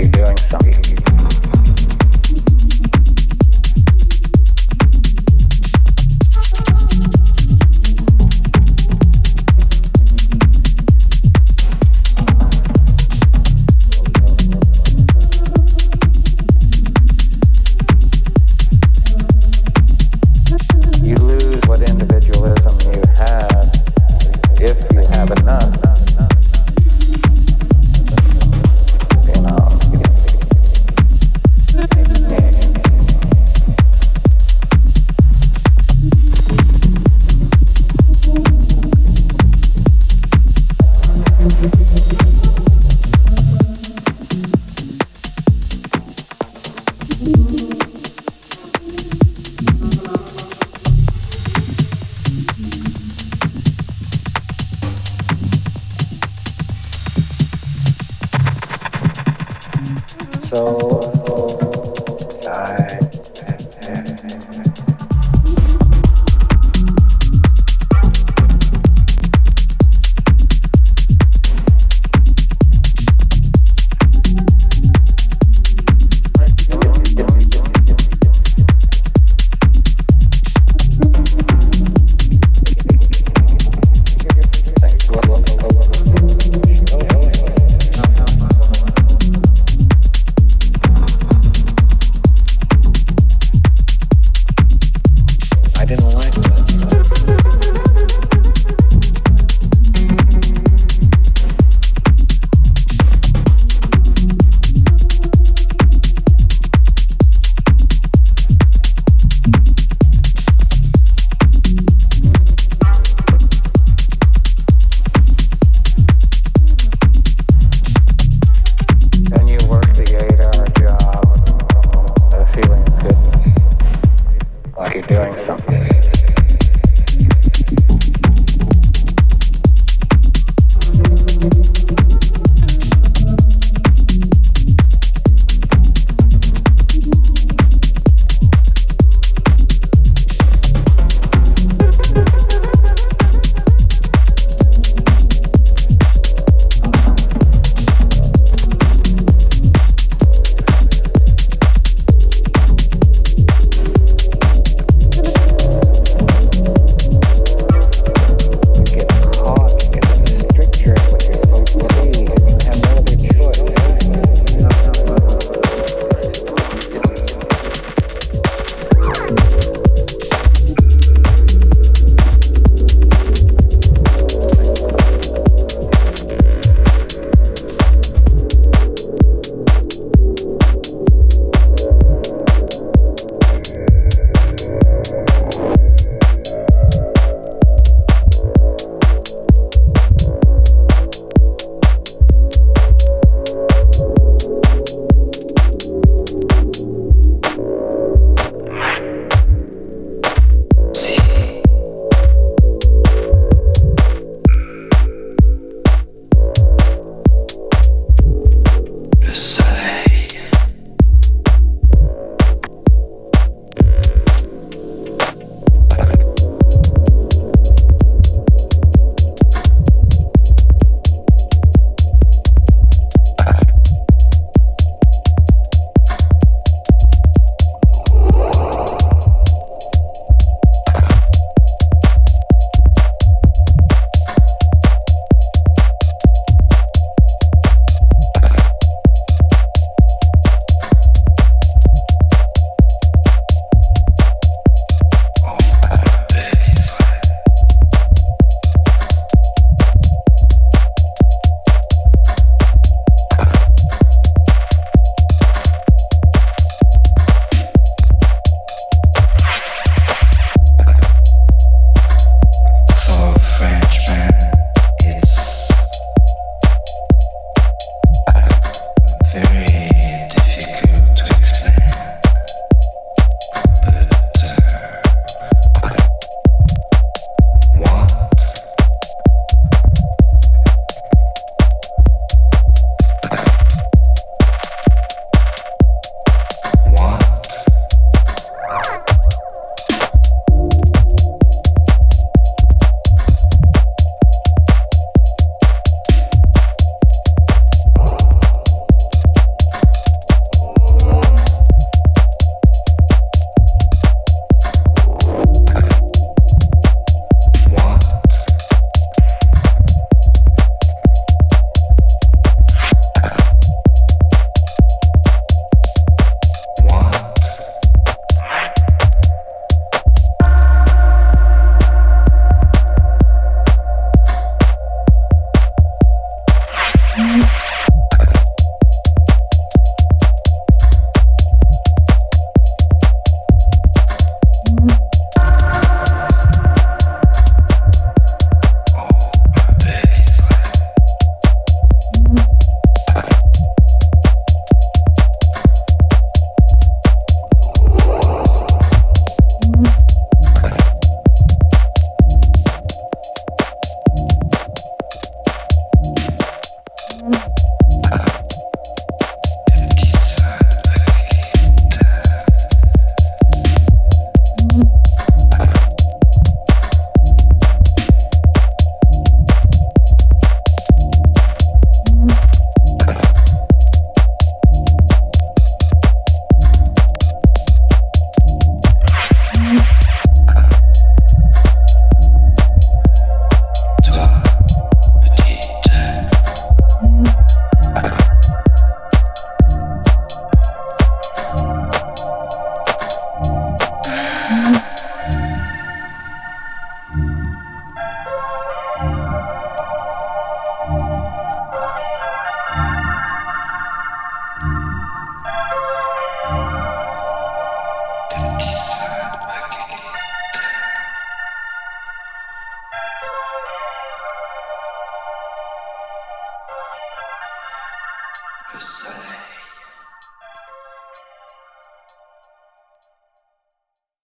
you're doing something.